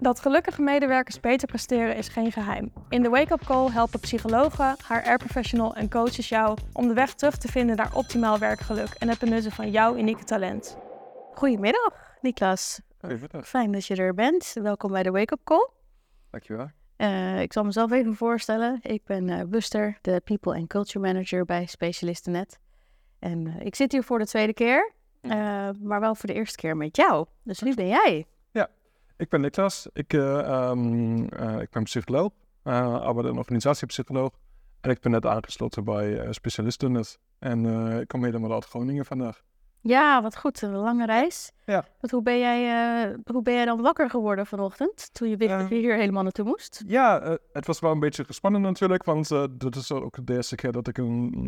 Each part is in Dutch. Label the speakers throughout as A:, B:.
A: Dat gelukkige medewerkers beter presteren is geen geheim. In de Wake Up Call helpen psychologen, HR-professional en coaches jou om de weg terug te vinden naar optimaal werkgeluk en het benutten van jouw unieke talent. Goedemiddag, Niklas.
B: Goedemiddag.
A: Fijn dat je er bent. Welkom bij de Wake Up Call.
B: Dankjewel.
A: Uh, ik zal mezelf even voorstellen. Ik ben uh, Buster, de People and Culture Manager bij Specialistennet. En uh, ik zit hier voor de tweede keer, maar wel voor de eerste keer met jou. Dus wie ben jij?
B: Ik ben Niklas. Ik, um, ik ben psycholoog, arbeid een organisatiepsycholoog. En ik ben net aangesloten bij Specialistennet. En ik kom helemaal uit Groningen vandaag.
A: Ja, wat goed. Een lange reis.
B: Ja.
A: Want hoe, ben jij, uh, hoe ben jij dan wakker geworden vanochtend, toen je wist dat je hier helemaal naartoe moest?
B: Ja, uh, het was wel een beetje gespannen natuurlijk, want uh, dit is ook de eerste keer dat ik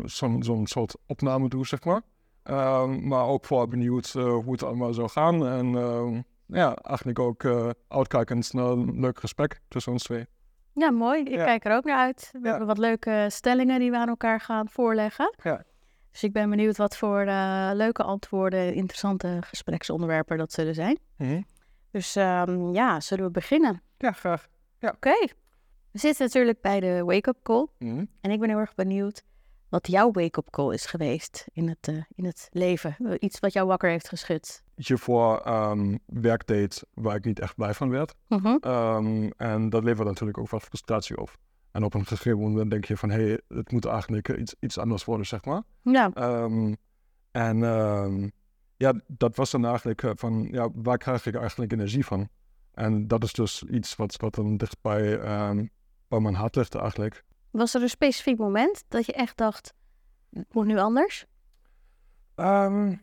B: zo'n zo soort opname doe, zeg maar. Ehm, maar ook vooral benieuwd hoe het allemaal zou gaan. En ehm, ja, eigenlijk ook uitkijkend naar een leuk gesprek tussen ons twee.
A: Ja, mooi. Ik
B: Ja.
A: kijk er ook naar uit. We
B: Ja.
A: hebben wat leuke stellingen die we aan elkaar gaan voorleggen.
B: Ja.
A: Dus ik ben benieuwd wat voor eh, leuke antwoorden, interessante gespreksonderwerpen dat zullen zijn.
B: Mhm.
A: Dus ehm, ja, zullen we beginnen?
B: Ja, graag.
A: Oké. We zitten natuurlijk bij de wake-up call.
B: Mhm.
A: En ik ben heel erg benieuwd wat jouw wake-up call is geweest in het, eh, in het leven. Iets wat jou wakker heeft geschud.
B: Hiervoor ehm werk deed waar ik niet echt blij van werd.
A: Mhm.
B: Ehm, en dat levert natuurlijk ook wat frustratie op. En op een gegeven moment denk je van, hé, hey, het moet eigenlijk iets, iets anders worden, zeg maar.
A: Ja,
B: Ehm, en ja, dat was dan eigenlijk eh, van, ja, waar krijg ik eigenlijk energie van? En dat is dus iets wat, wat dan dicht bij, ehm, bij mijn hart ligt eigenlijk.
A: Was er een specifiek moment dat je echt dacht, het moet nu anders?
B: Ehm,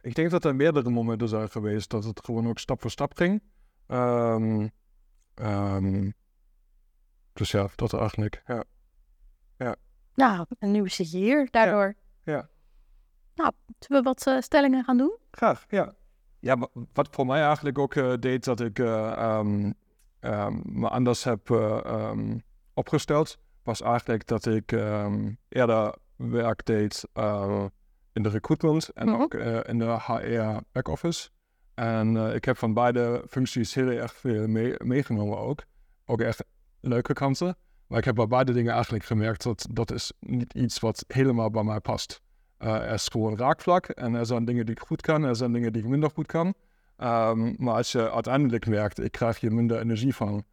B: ik denk dat er meerdere momenten zijn geweest dat het gewoon ook stap voor stap ging. Ehm, ehm, dus ja, dat eigenlijk. Ja.
A: Nou, en nu zit je hier daardoor.
B: ja.
A: Nou, zullen we wat eh, stellingen gaan doen?
B: Graag, ja. Ja, wa- wat voor mij eigenlijk ook eh, deed dat ik eh, me anders heb opgesteld, was eigenlijk dat ik ehm, eerder werk deed eh, in de recruitment en
A: Mhm.
B: ook eh, in de HR back-office. En eh, ik heb van beide functies heel erg veel mee- meegenomen ook. Ook echt leuke kanten. Maar ik heb bij beide dingen eigenlijk gemerkt dat dat is niet iets wat helemaal bij mij past. Er is gewoon raakvlak en er zijn dingen die ik goed kan, er zijn dingen die ik minder goed kan. Ehm, maar als je uiteindelijk merkt, ik krijg hier minder energie van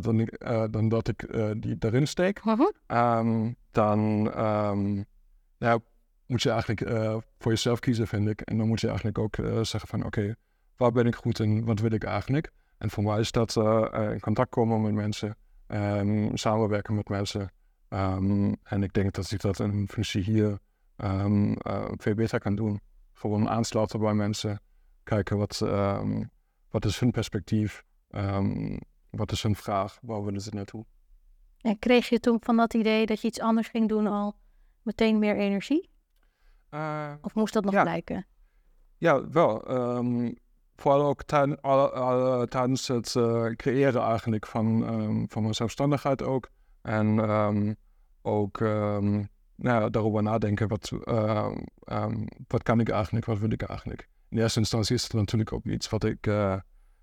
B: dan, ik- eh, dan dat ik eh, die erin steek,
A: Mhm.
B: ehm, dan ehm, ja, moet je eigenlijk eh, voor jezelf kiezen, vind ik. En dan moet je eigenlijk ook eh, zeggen van, oké, waar ben ik goed in, wat wil ik eigenlijk? En voor mij is dat eh, eh, in contact komen met mensen, ehm, samenwerken met mensen. En ik denk dat ik dat in een functie hier eh, veel beter kan doen. Gewoon aansluiten bij mensen, kijken wat, ehm, wat is hun perspectief, wat is hun vraag, waar willen ze naartoe?
A: En kreeg je toen van dat idee dat je iets anders ging doen al meteen meer energie?
B: Eh,
A: Of moest dat nog
B: Ja.
A: blijken?
B: Ja, wel. ehm, vooral ook tij- al- al- tijdens het eh, creëren eigenlijk van, ehm, van mijn zelfstandigheid ook. En ehm, ook nou, ja, daarover nadenken, wat, wat kan ik eigenlijk, wat wil ik eigenlijk. In eerste instantie is het natuurlijk ook iets wat ik, eh,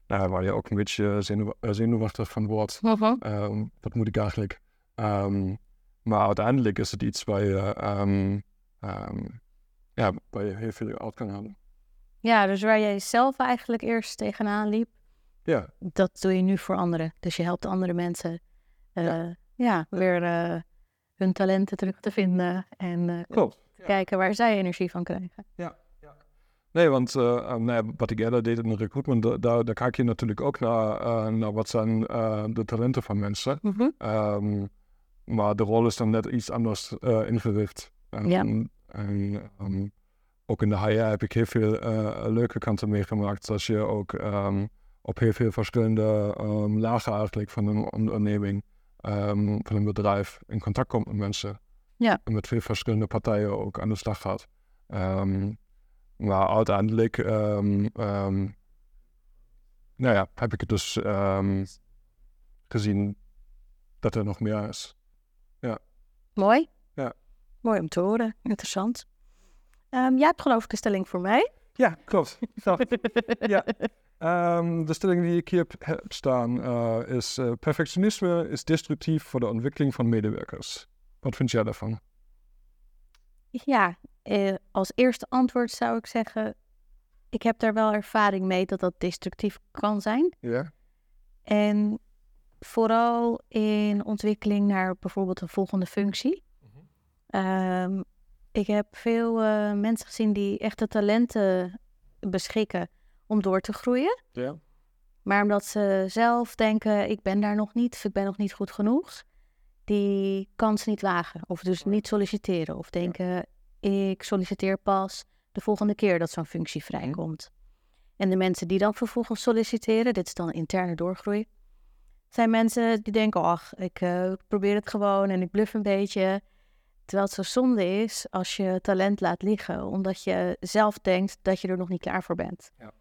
B: nou, waar je ook een beetje zenuw, eh, zenuwachtig van wordt. Ehm, wat moet ik eigenlijk? Ehm, maar uiteindelijk is het iets waar je, ehm, ehm, ja, waar je heel veel uit kan halen.
A: Ja, dus waar jij zelf eigenlijk eerst tegenaan liep,
B: Ja,
A: dat doe je nu voor anderen. Dus je helpt andere mensen eh, ja.
B: Ja.
A: weer eh, hun talenten terug te vinden en eh,
B: klopt.
A: te kijken waar zij energie van krijgen.
B: Nee, want eh, nou wat ik eerder deed in recruitment, da- daar, daar kijk je natuurlijk ook naar, eh, naar wat zijn eh, de talenten van mensen. Ehm, maar de rol is dan net iets anders eh, ingericht. En,
A: Ja.
B: en ehm, ook in de HR heb ik heel veel leuke kanten meegemaakt. Als je ook ehm, op heel veel verschillende lagen eigenlijk van een onderneming, van een bedrijf, in contact komt met mensen.
A: Ja.
B: En met veel verschillende partijen ook aan de slag gaat. Maar uiteindelijk ehm, ehm, nou ja, heb ik het dus ehm, gezien dat er nog meer is.
A: Mooi.
B: Ja.
A: Mooi om te horen. Interessant. Jij hebt geloof ik een stelling voor mij.
B: Ja, klopt. Ja. De stelling die ik hier heb, heb staan uh, is: uh, perfectionisme is destructief voor de ontwikkeling van medewerkers. Wat vind jij daarvan?
A: Ja, eh, als eerste antwoord zou ik zeggen: ik heb daar wel ervaring mee dat dat destructief kan zijn.
B: Ja.
A: En vooral in ontwikkeling naar bijvoorbeeld een volgende functie. Mm ik heb veel uh, mensen gezien die echte talenten beschikken om door te groeien.
B: Ja.
A: Maar omdat ze zelf denken, ik ben daar nog niet, of ik ben nog niet goed genoeg, die kans niet wagen. Of dus niet solliciteren. Of denken, ik solliciteer pas de volgende keer dat zo'n functie vrijkomt. En de mensen die dan vervolgens solliciteren, dit is dan interne doorgroei, zijn mensen die denken, ach, ik uh, probeer het gewoon en ik bluff een beetje. Terwijl het zo zonde is als je talent laat liggen, omdat je zelf denkt dat je er nog niet klaar voor bent.
B: Ja.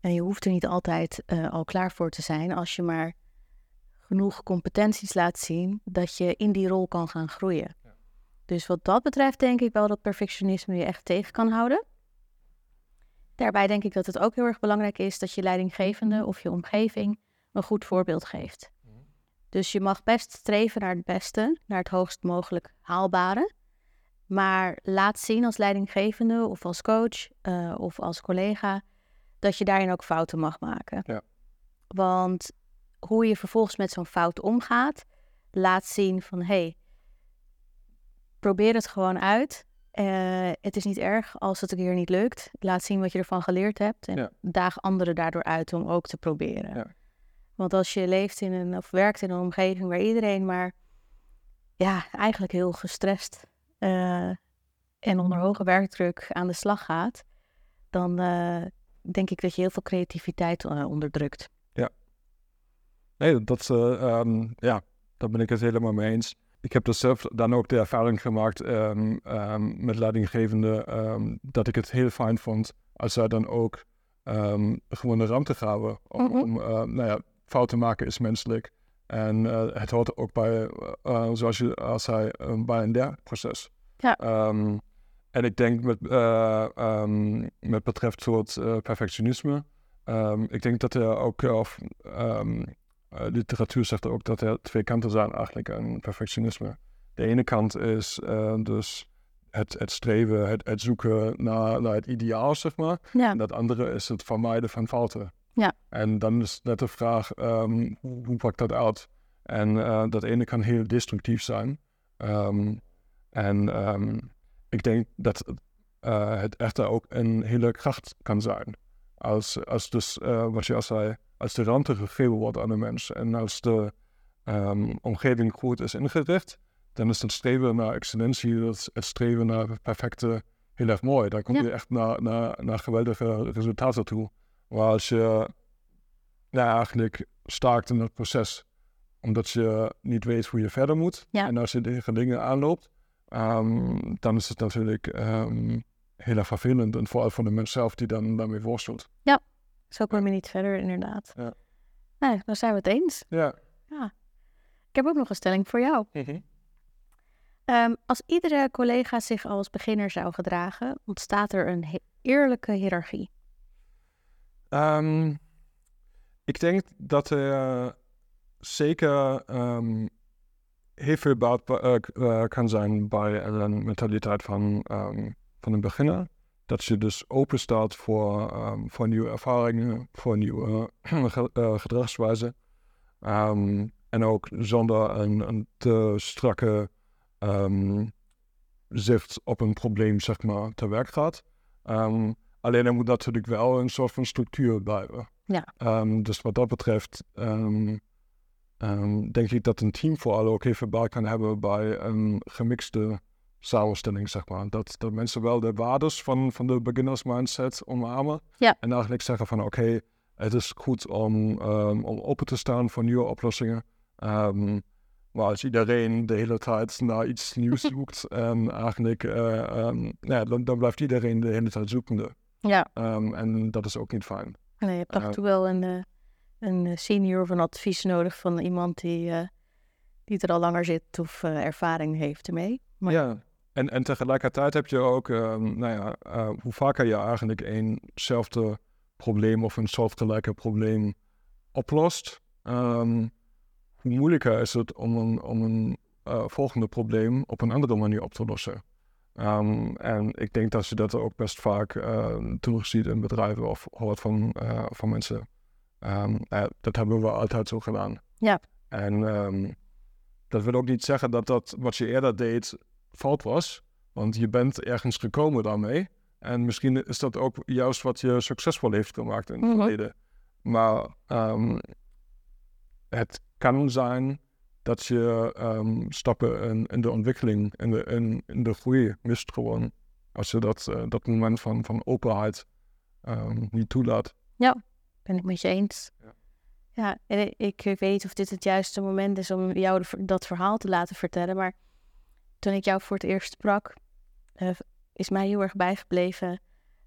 A: En je hoeft er niet altijd uh, al klaar voor te zijn als je maar genoeg competenties laat zien dat je in die rol kan gaan groeien. Dus wat dat betreft denk ik wel dat perfectionisme je echt tegen kan houden. Daarbij denk ik dat het ook heel erg belangrijk is dat je leidinggevende of je omgeving een goed voorbeeld geeft. Dus je mag best streven naar het beste, naar het hoogst mogelijk haalbare. Maar laat zien als leidinggevende of als coach uh, of als collega dat je daarin ook fouten mag maken.
B: Ja.
A: Want hoe je vervolgens met zo'n fout omgaat, laat zien van hé, hey, probeer het gewoon uit. Uh, het is niet erg als het een keer niet lukt. Laat zien wat je ervan geleerd hebt en daag anderen daardoor uit om ook te proberen.
B: Ja.
A: Want als je leeft in een, of werkt in een omgeving waar iedereen maar ja, eigenlijk heel gestrest uh, en onder hoge werkdruk aan de slag gaat, dan uh, denk ik dat je heel veel creativiteit onderdrukt.
B: Ja. Nee, dat, um, ja, daar ben ik het helemaal mee eens. Ik heb dus zelf dan ook de ervaring gemaakt um, um, met leidinggevende dat ik het heel fijn vond als zij dan ook gewoon de ruimte gaven om, mm -hmm. om nou ja, fouten maken is menselijk. En uh, het hoort ook bij, uh, zoals je als hij bij een leerproces.
A: Ja.
B: En ik denk met, met betreft soort perfectionisme, ik denk dat er ook, of literatuur zegt ook dat er twee kanten zijn eigenlijk aan perfectionisme. De ene kant is dus het, het streven, het, het zoeken naar, naar het ideaal, zeg maar.
A: Ja.
B: En dat andere is het vermijden van fouten.
A: Ja.
B: En dan is net de vraag, um, hoe, pakt dat uit? En uh, dat ene kan heel destructief zijn. Um, en um, ik denk dat het echter ook een hele kracht kan zijn. Als, als dus, wat je al zei, als de ruimte gegeven wordt aan de mens en als de omgeving goed is ingericht, dan is het streven naar excellentie, het streven naar perfecte heel erg mooi. Dan kom je echt naar, naar, naar geweldige resultaten toe. Maar als je nou, eigenlijk staakt in het proces, omdat je niet weet hoe je verder moet. En als je tegen dingen aanloopt, um, dan is het natuurlijk um, heel erg vervelend. En vooral voor de mens zelf die dan daarmee worstelt.
A: Ja, zo kom je niet verder inderdaad.
B: Ja.
A: Nee, dan zijn we het eens.
B: Ja.
A: ja. Ik heb ook nog een stelling voor jou.
B: Mm
A: um, als iedere collega zich als beginner zou gedragen, ontstaat er een eerlijke hiërarchie.
B: Um, ik denk dat er zeker um, heel veel baat uh, kan zijn bij een mentaliteit van, van een beginner. Dat je dus open staat voor, voor nieuwe ervaringen, voor nieuwe uh, gedragswijzen. en ook zonder een, een te strakke zicht op een probleem, zeg maar, te werk gaat. Alleen er moet natuurlijk wel een soort van structuur blijven.
A: Ja.
B: Dus wat dat betreft denk ik dat een team vooral ook even bij kan hebben bij een gemixte samenstelling, zeg maar. Dat, dat mensen wel de waardes van, van de beginners mindset omarmen.
A: Ja.
B: En eigenlijk zeggen van oké, okay, het is goed om, om open te staan voor nieuwe oplossingen. maar als iedereen de hele tijd naar iets nieuws zoekt en eigenlijk, uh, ja, dan, dan blijft iedereen de hele tijd zoekende.
A: Ja.
B: En dat is ook niet fijn.
A: Nee, je hebt af en toe wel een, uh, een senior of een advies nodig van iemand die, uh, die er al langer zit of ervaring heeft ermee.
B: Maar... Ja, en, en tegelijkertijd heb je ook, nou ja, hoe vaker je eigenlijk eenzelfde probleem of een soortgelijke probleem oplost, ehm, hoe moeilijker is het om een, om een uh, volgende probleem op een andere manier op te lossen. Um, en ik denk dat je dat ook best vaak uh, terugziet in bedrijven of hoort van, uh, van mensen. Um, dat hebben we altijd zo gedaan.
A: Ja.
B: En dat wil ook niet zeggen dat dat wat je eerder deed fout was. Want je bent ergens gekomen daarmee. En misschien is dat ook juist wat je succesvol heeft gemaakt in het
A: Mhm.
B: verleden. Maar um, het kan zijn dat je um, stappen in, in, de ontwikkeling, in de, in, in de groei mist gewoon. Als je dat, uh, dat moment van, van openheid um, niet toelaat.
A: Ben ik met je eens.
B: Ja.
A: Ja, en ik, ik weet niet of dit het juiste moment is om jou dat verhaal te laten vertellen. Maar toen ik jou voor het eerst sprak, uh, is mij heel erg bijgebleven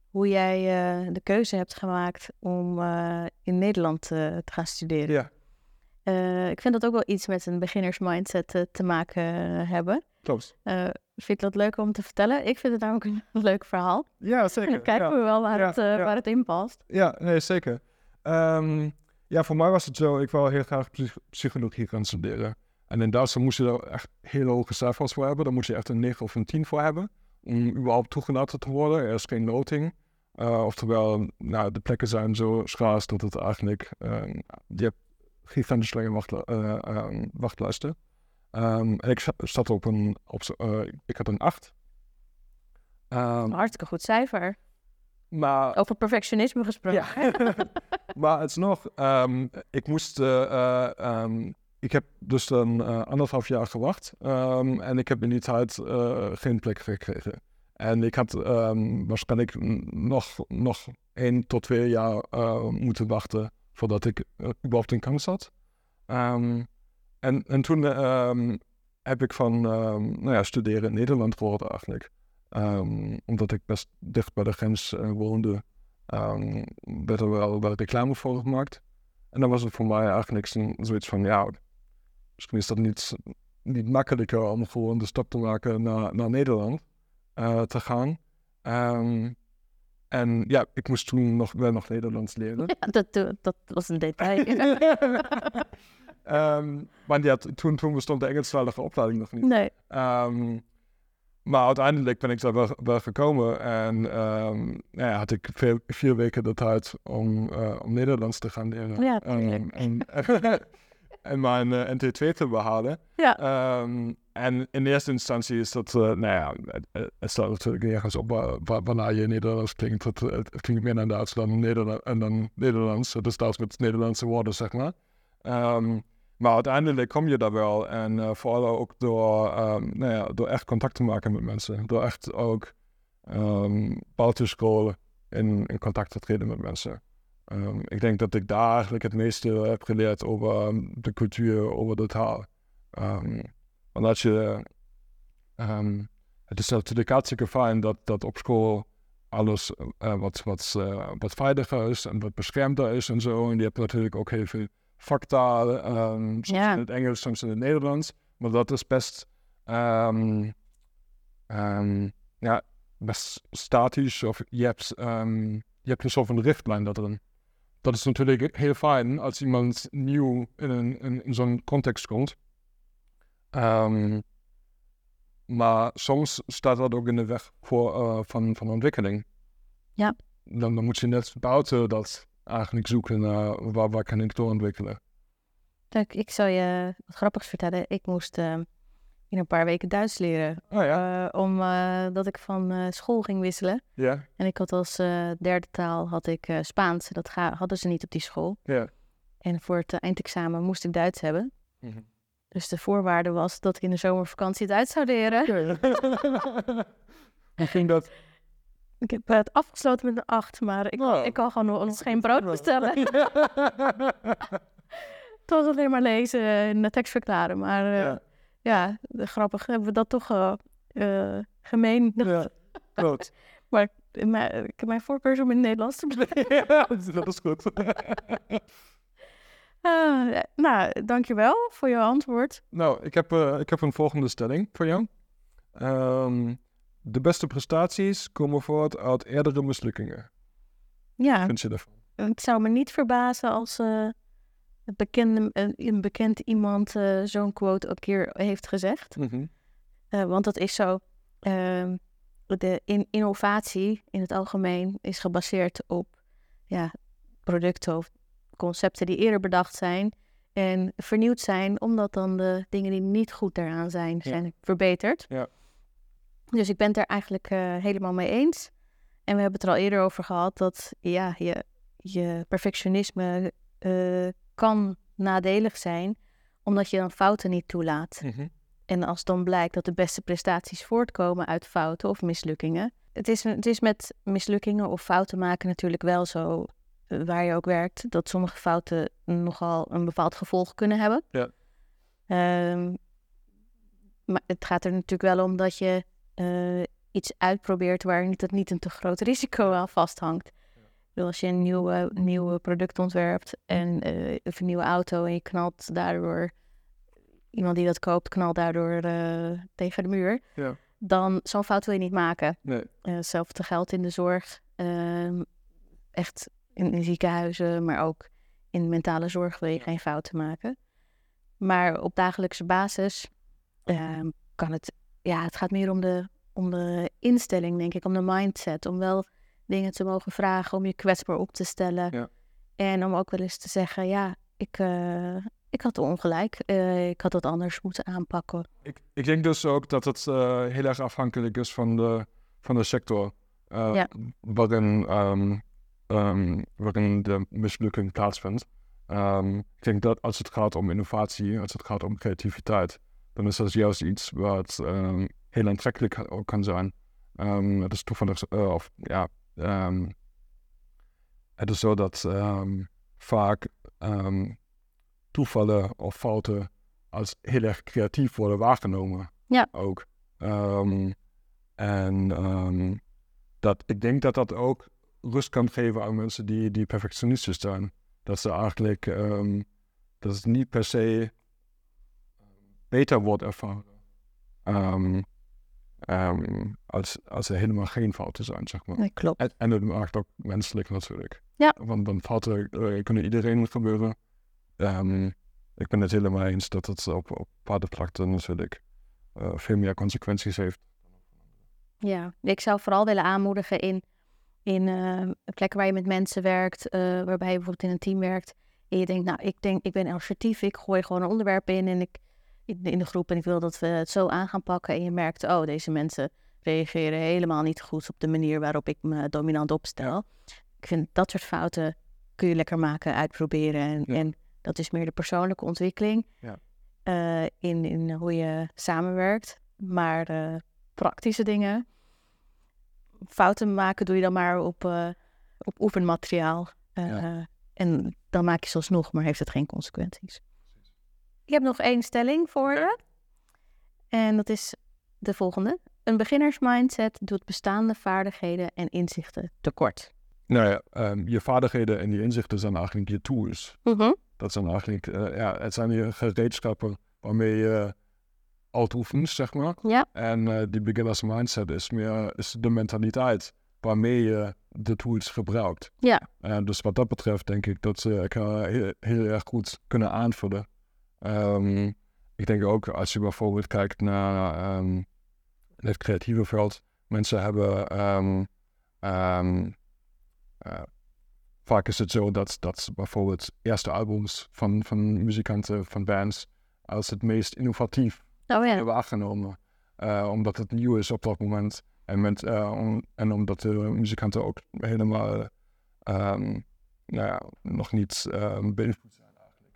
A: hoe jij uh, de keuze hebt gemaakt om uh, in Nederland te gaan studeren.
B: Ja.
A: Ik vind dat ook wel iets met een beginnersmindset te maken hebben.
B: Klopt.
A: vind je dat leuk om te vertellen? Ik vind het namelijk een leuk verhaal.
B: Ja, zeker.
A: Dan kijken
B: ja.
A: we wel waar,
B: ja,
A: het, waar het in past.
B: Ja, nee, zeker. Um, ja, voor mij was het zo, ik wil heel graag psych psychologie gaan studeren. En in Duitsland moest je er echt hele hoge cijfers voor hebben. Daar moet je echt een 9 of een 10 voor hebben. Om überhaupt toegelaten te worden. Er is geen noting. oftewel, nou, de plekken zijn zo schaars dat het eigenlijk... je hebt gigantisch lange wachtl uh, um, wachtlijsten. Um, en ik zat op een, op, uh, ik had een 8.
A: Um, Hartstikke goed cijfer.
B: Maar,
A: Over perfectionisme gesproken.
B: Ja. maar het is nog, um, ik moest, uh, ik heb dus een anderhalf jaar gewacht en ik heb in die tijd geen plek gekregen. En ik had waarschijnlijk nog, nog één tot twee jaar moeten wachten voordat ik überhaupt een kans had. En, en toen um, heb ik van nou ja, studeren in Nederland gehoord eigenlijk. omdat ik best dicht bij de grens woonde, werd er wel, wel reclame voor gemaakt. En dan was het voor mij eigenlijk zo, zoiets van, ja, misschien is dat niet, niet makkelijker om gewoon de stap te maken naar, naar Nederland uh, te gaan. En ja, ik moest toen nog wel nog Nederlands leren.
A: Ja, dat, dat was een detail.
B: um, maar ja, toen, toen bestond de Engelstalige opleiding nog niet.
A: Nee.
B: Um, maar uiteindelijk ben ik daar wel, wel gekomen en um, nou ja, had ik vier, vier, weken de tijd om, uh, om Nederlands te gaan leren.
A: Ja,
B: en, en mijn uh, NT2 te behalen.
A: Ja.
B: En in eerste instantie is dat, uh, nou ja, het, het staat natuurlijk ergens op waar, waar, waarna je Nederlands klinkt. Het, het, klinkt meer naar Duits dan, Nederland, en dan Nederlands. Het staat met Nederlandse woorden, zeg maar. Um, maar uiteindelijk kom je daar wel. En uh, vooral ook door, um, nou ja, door echt contact te maken met mensen. Door echt ook um, buitenschool in, in contact te treden met mensen. Um, ik denk dat ik daar eigenlijk het meeste heb geleerd over de cultuur, over de taal. Want als je, het is natuurlijk hartstikke fijn dat, dat op school alles uh, wat, wat, uh, wat veiliger is en wat beschermder is en zo. En je hebt natuurlijk ook heel veel vaktaal, um, soms in het Engels, soms in het Nederlands. Maar dat is best, um, um, ja, best statisch. Of je hebt, je hebt een soort van richtlijn dat erin. Dat is natuurlijk heel fijn als iemand nieuw in, in, in zo'n context komt. Um, maar soms staat dat ook in de weg voor, uh, van, van ontwikkeling.
A: Ja.
B: Dan, dan moet je net buiten dat eigenlijk zoeken naar waar, waar kan ik doorontwikkelen.
A: Kijk, ik zal je wat grappigs vertellen. Ik moest uh, in een paar weken Duits leren.
B: Oh ja?
A: Uh, omdat ik van uh, school ging wisselen.
B: Ja.
A: En ik had als derde taal had ik Spaans. Dat hadden ze niet op die school.
B: Ja.
A: En voor het eindexamen moest ik Duits hebben.
B: Mm -hmm.
A: Dus de voorwaarde was dat ik in de zomervakantie Duits zou leren.
B: Hoe ging dat?
A: Ik heb het afgesloten met een 8, maar ik,
B: Oh.
A: ik kan gewoon nog eens geen brood bestellen. het was alleen maar lezen en de tekst verklaren. Maar uh, ja, ja grappig hebben we dat toch uh, uh, gemeen.
B: Ja, klopt.
A: maar mijn, ik heb mijn voorkeur is om in het Nederlands te blijven.
B: ja, dat is goed.
A: Uh, nou, dankjewel voor je antwoord.
B: Nou, ik heb, ik heb een volgende stelling voor jou. Um, de beste prestaties komen voort uit eerdere mislukkingen.
A: Ja.
B: Vind je ervan?
A: het zou me niet verbazen als eh, bekende, een, een bekend iemand eh, zo'n quote een keer heeft gezegd.
B: Mhm.
A: Eh, want dat is zo. Ehm, de in- innovatie in het algemeen is gebaseerd op ja, producten of concepten die eerder bedacht zijn en vernieuwd zijn, omdat dan de dingen die niet goed daaraan zijn,
B: Ja.
A: zijn verbeterd.
B: Ja.
A: Dus ik ben het er eigenlijk eh, helemaal mee eens. En we hebben het er al eerder over gehad dat ja, je, je perfectionisme kan nadelig zijn, omdat je dan fouten niet toelaat.
B: Mhm.
A: En als dan blijkt dat de beste prestaties voortkomen uit fouten of mislukkingen. Het is, het is met mislukkingen of fouten maken natuurlijk wel zo, eh, waar je ook werkt, dat sommige fouten nogal een bepaald gevolg kunnen hebben.
B: Ja.
A: Ehm, maar het gaat er natuurlijk wel om dat je eh, iets uitprobeert waar niet, dat niet een te groot risico aan vasthangt. Bedoel, als je een nieuwe, nieuwe product ontwerpt en eh, of een nieuwe auto en je knalt daardoor iemand die dat koopt, knalt daardoor eh, tegen de muur.
B: Ja.
A: Dan zo'n fout wil je niet maken.
B: Nee.
A: Eh hetzelfde geldt in de zorg. Ehm, echt in, in ziekenhuizen, maar ook in mentale zorg wil je geen fouten maken. Maar op dagelijkse basis ehm, kan het... Ja, het gaat meer om de, om de instelling, denk ik. Om de mindset. Om wel dingen te mogen vragen. Om je kwetsbaar op te stellen.
B: Ja.
A: En om ook wel eens te zeggen... Ja, ik, eh, ik had ongelijk. Eh, ik had dat anders moeten aanpakken.
B: Ik, ik denk dus ook dat het eh, heel erg afhankelijk is van de, van de sector
A: Ja.
B: waarin, ehm, ehm, waarin de mislukking plaatsvindt. Ehm, ik denk dat als het gaat om innovatie, als het gaat om creativiteit, dan is dat juist iets wat heel aantrekkelijk ook kan zijn. Het is toevallig, of ja, ehm, het is zo dat ehm, vaak ehm, toevallen of fouten als heel erg creatief worden waargenomen.
A: Ja.
B: Ook. En dat, ik denk dat dat ook rust kan geven aan mensen die, die perfectionistisch zijn. Dat ze eigenlijk, dat het niet per se beter wordt ervaren. Ehm, ehm, als, als er helemaal geen fouten zijn, zeg maar.
A: Dat klopt.
B: En, en het maakt ook menselijk natuurlijk.
A: Ja.
B: Want dan fouten eh, kunnen iedereen gebeuren. Ehm, ik ben het helemaal eens dat het op, op bepaalde vlakten natuurlijk eh, veel meer consequenties heeft.
A: Ja, ik zou vooral willen aanmoedigen in, in eh, plekken waar je met mensen werkt, waarbij je bijvoorbeeld in een team werkt. En je denkt, nou, ik denk, ik ben assertief, ik gooi gewoon een onderwerp in en ik in, in de groep en ik wil dat we het zo aan gaan pakken. En je merkt, oh, deze mensen reageren helemaal niet goed op de manier waarop ik me dominant opstel. Ik vind dat soort fouten kun je lekker maken, uitproberen. En,
B: Ja.
A: en dat is meer de persoonlijke ontwikkeling
B: Ja.
A: eh, in, in hoe je samenwerkt. Maar eh, praktische dingen, fouten maken doe je dan maar op, eh, op oefenmateriaal.
B: Ja.
A: En dan maak je ze alsnog, maar heeft het geen consequenties. Ik heb nog één stelling voor je. En dat is de volgende. Een beginnersmindset doet bestaande vaardigheden en inzichten tekort.
B: Nou ja, ehm, je vaardigheden en je inzichten zijn eigenlijk je tools. Dat zijn eigenlijk, eh, ja, het zijn je gereedschappen waarmee je uitoefent, zeg maar.
A: Ja,
B: En eh, die beginners mindset is meer is de mentaliteit waarmee je de tools gebruikt.
A: Ja.
B: En dus wat dat betreft denk ik dat ze elkaar heel, heel erg goed kunnen aanvullen. Ehm, ik denk ook als je bijvoorbeeld kijkt naar ehm, het creatieve veld. Mensen hebben ehm, eh, vaak is het zo dat, dat bijvoorbeeld eerste albums van, van muzikanten, van bands, als het meest innovatief
A: oh ja.
B: hebben waargenomen. Eh, omdat het nieuw is op dat moment. En, met, eh, om- en omdat de muzikanten ook helemaal nou ja, nog niet beïnvloed zijn.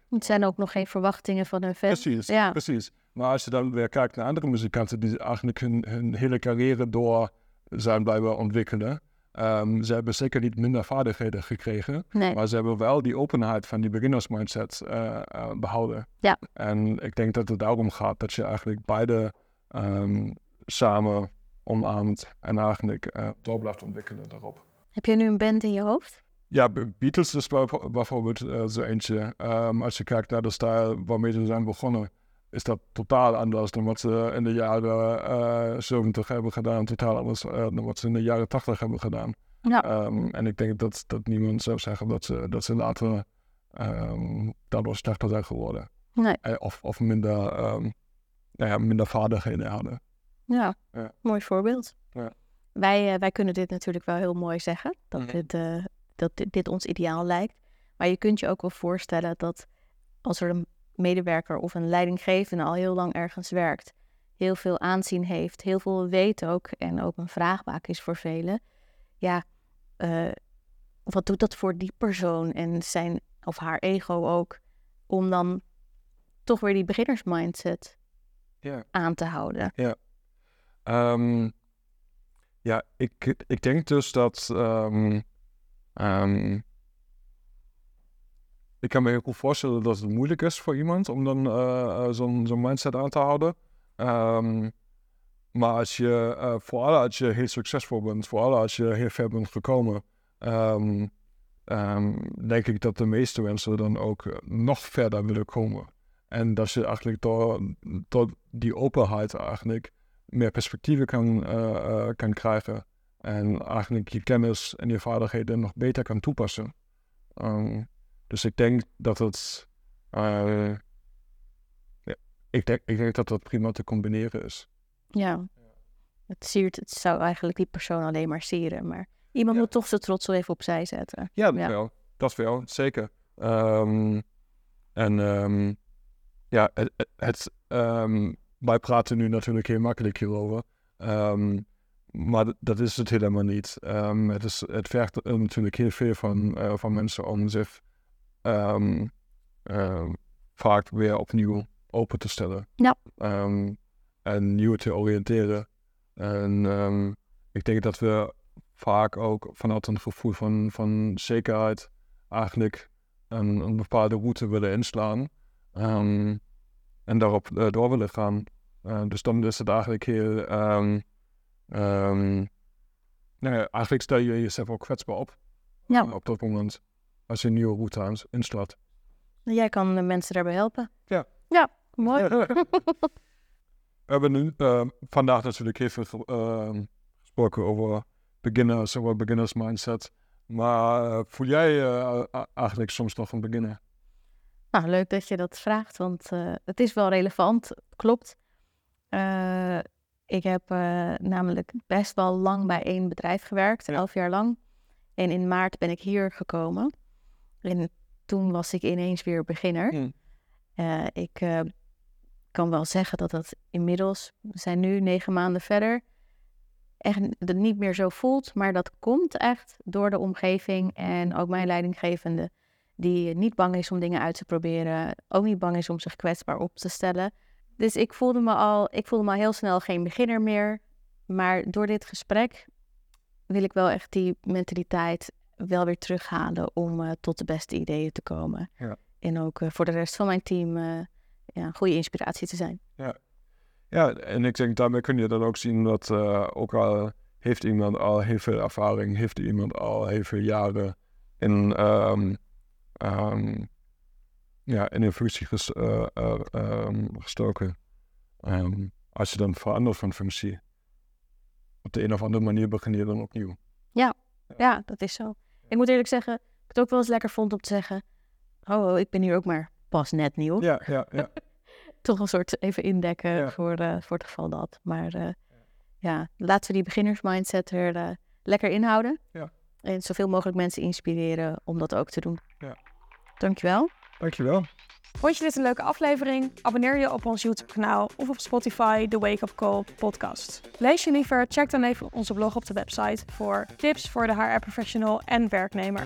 A: Het zijn ook nog geen verwachtingen van hun fans.
B: Precies,
A: Ja.
B: precies. Maar als je dan weer kijkt naar andere muzikanten die eigenlijk hun, hun hele carrière door zijn blijven ontwikkelen. ehm, ze hebben zeker niet minder vaardigheden gekregen.
A: Nee.
B: Maar ze hebben wel die openheid van die beginnersmindset eh eh, behouden.
A: Ja.
B: En ik denk dat het daarom gaat dat je eigenlijk beide ehm, samen omarmt en eigenlijk eh, door blijft ontwikkelen daarop.
A: Heb je nu een band in je hoofd?
B: Ja, Be- Beatles is bijvo- bijvoorbeeld eh, zo eentje. Als je kijkt naar de stijl waarmee ze zijn begonnen, is dat totaal anders dan wat ze in de jaren eh 70 hebben gedaan. Totaal anders eh, dan wat ze in de jaren 80 hebben gedaan.
A: Ja.
B: En ik denk dat, dat niemand zou zeggen dat ze, dat ze later daardoor slechter zijn geworden.
A: Nee.
B: Of, of minder, ehm, nou ja, minder vaardigheden hadden.
A: Ja,
B: Ja.
A: mooi voorbeeld.
B: Ja.
A: Wij, wij kunnen dit natuurlijk wel heel mooi zeggen, dat,
B: Mhm.
A: dit, eh, dat dit, ons ideaal lijkt. Maar je kunt je ook wel voorstellen dat als er een medewerker of een leidinggevende al heel lang ergens werkt, heel veel aanzien heeft, heel veel weet ook en ook een vraagbaak is voor velen. Ja, eh, wat doet dat voor die persoon en zijn of haar ego ook, om dan toch weer die beginnersmindset
B: Ja.
A: aan te houden?
B: Ehm, ja, ik, ik denk dus dat. ehm, ehm, ik kan me heel goed voorstellen dat het moeilijk is voor iemand om dan eh, eh, zo'n mindset aan te houden. Ehm, maar als je, eh, vooral als je heel succesvol bent, vooral als je heel ver bent gekomen, ehm, denk ik dat de meeste mensen dan ook nog verder willen komen. En dat je eigenlijk door, die openheid eigenlijk meer perspectieven kan, kan krijgen. En eigenlijk je kennis en je vaardigheden nog beter kan toepassen. Ehm, dus ik denk dat het. eh, ja, ik, denk, ik denk dat dat prima te combineren is.
A: Ja. Het, siert, het zou eigenlijk die persoon alleen maar sieren. Maar iemand
B: Ja.
A: moet toch zijn trots wel even opzij zetten.
B: Ja, dat
A: Ja.
B: wel. Dat wel, zeker. Ehm, en ehm, ja, het, het- wij praten nu natuurlijk heel makkelijk hierover. Maar dat is het helemaal niet. Ehm, het, is, het vergt natuurlijk heel veel van, eh, van mensen om zich ehm, vaak weer opnieuw open te stellen.
A: Ja.
B: En nieuw te oriënteren. En ik denk dat we vaak ook vanuit een gevoel van, van zekerheid eigenlijk een, een bepaalde route willen inslaan. En daarop eh, door willen gaan. Eh, dus dan is het eigenlijk heel. Ehm, ehm, nou ja, eigenlijk stel je jezelf ook kwetsbaar op
A: Ja,
B: op dat moment. Als je een nieuwe route aan- inslaat.
A: jij kan de mensen daarbij helpen.
B: Ja.
A: Ja, mooi.
B: We hebben nu eh, vandaag natuurlijk heel veel ehm, gesproken over beginners, over beginners mindset. Maar eh, voel jij eh, eigenlijk soms nog een beginner?
A: Nou, leuk dat je dat vraagt, want eh, het is wel relevant. Klopt. Ik heb eh, namelijk best wel lang bij één bedrijf gewerkt,
B: Ja.
A: elf jaar lang. En in maart ben ik hier gekomen. En toen was ik ineens weer beginner.
B: Hm.
A: Eh, ik eh, kan wel zeggen dat dat inmiddels, we zijn nu negen maanden verder, echt niet meer zo voelt. Maar dat komt echt door de omgeving en ook mijn leidinggevende, die niet bang is om dingen uit te proberen, ook niet bang is om zich kwetsbaar op te stellen. Dus ik voelde me al, ik voelde me al heel snel geen beginner meer. Maar door dit gesprek wil ik wel echt die mentaliteit wel weer terughalen om eh, tot de beste ideeën te komen.
B: Ja.
A: En ook eh, voor de rest van mijn team eh, ja, een goede inspiratie te zijn.
B: Ja, en ik denk daarmee kun je dan ook zien dat ook al heeft iemand al heel veel ervaring, heeft iemand al heel veel jaren in, ehm, ehm, ja, in een functie ges- eh, eh, ehm, gestoken. Ehm, als je dan verandert van functie, op de een of andere manier begin je dan opnieuw.
A: Ja, dat is zo. Ik moet eerlijk zeggen, ik het ook wel eens lekker vond om te zeggen... Oh, oh, ik ben hier ook maar pas net nieuw.
B: Ja, ja, ja.
A: Toch een soort even indekken
B: Ja.
A: voor, eh, voor het geval dat. Maar ja, laten we die beginnersmindset er lekker inhouden.
B: Ja.
A: En zoveel mogelijk mensen inspireren om dat ook te doen.
B: Ja.
A: Dankjewel.
B: Dankjewel.
C: Vond je dit een leuke aflevering? Abonneer je op ons YouTube-kanaal of op Spotify, de Wake Up Call podcast. Lees je liever? Check dan even onze blog op de website voor tips voor de HR-professional en werknemer.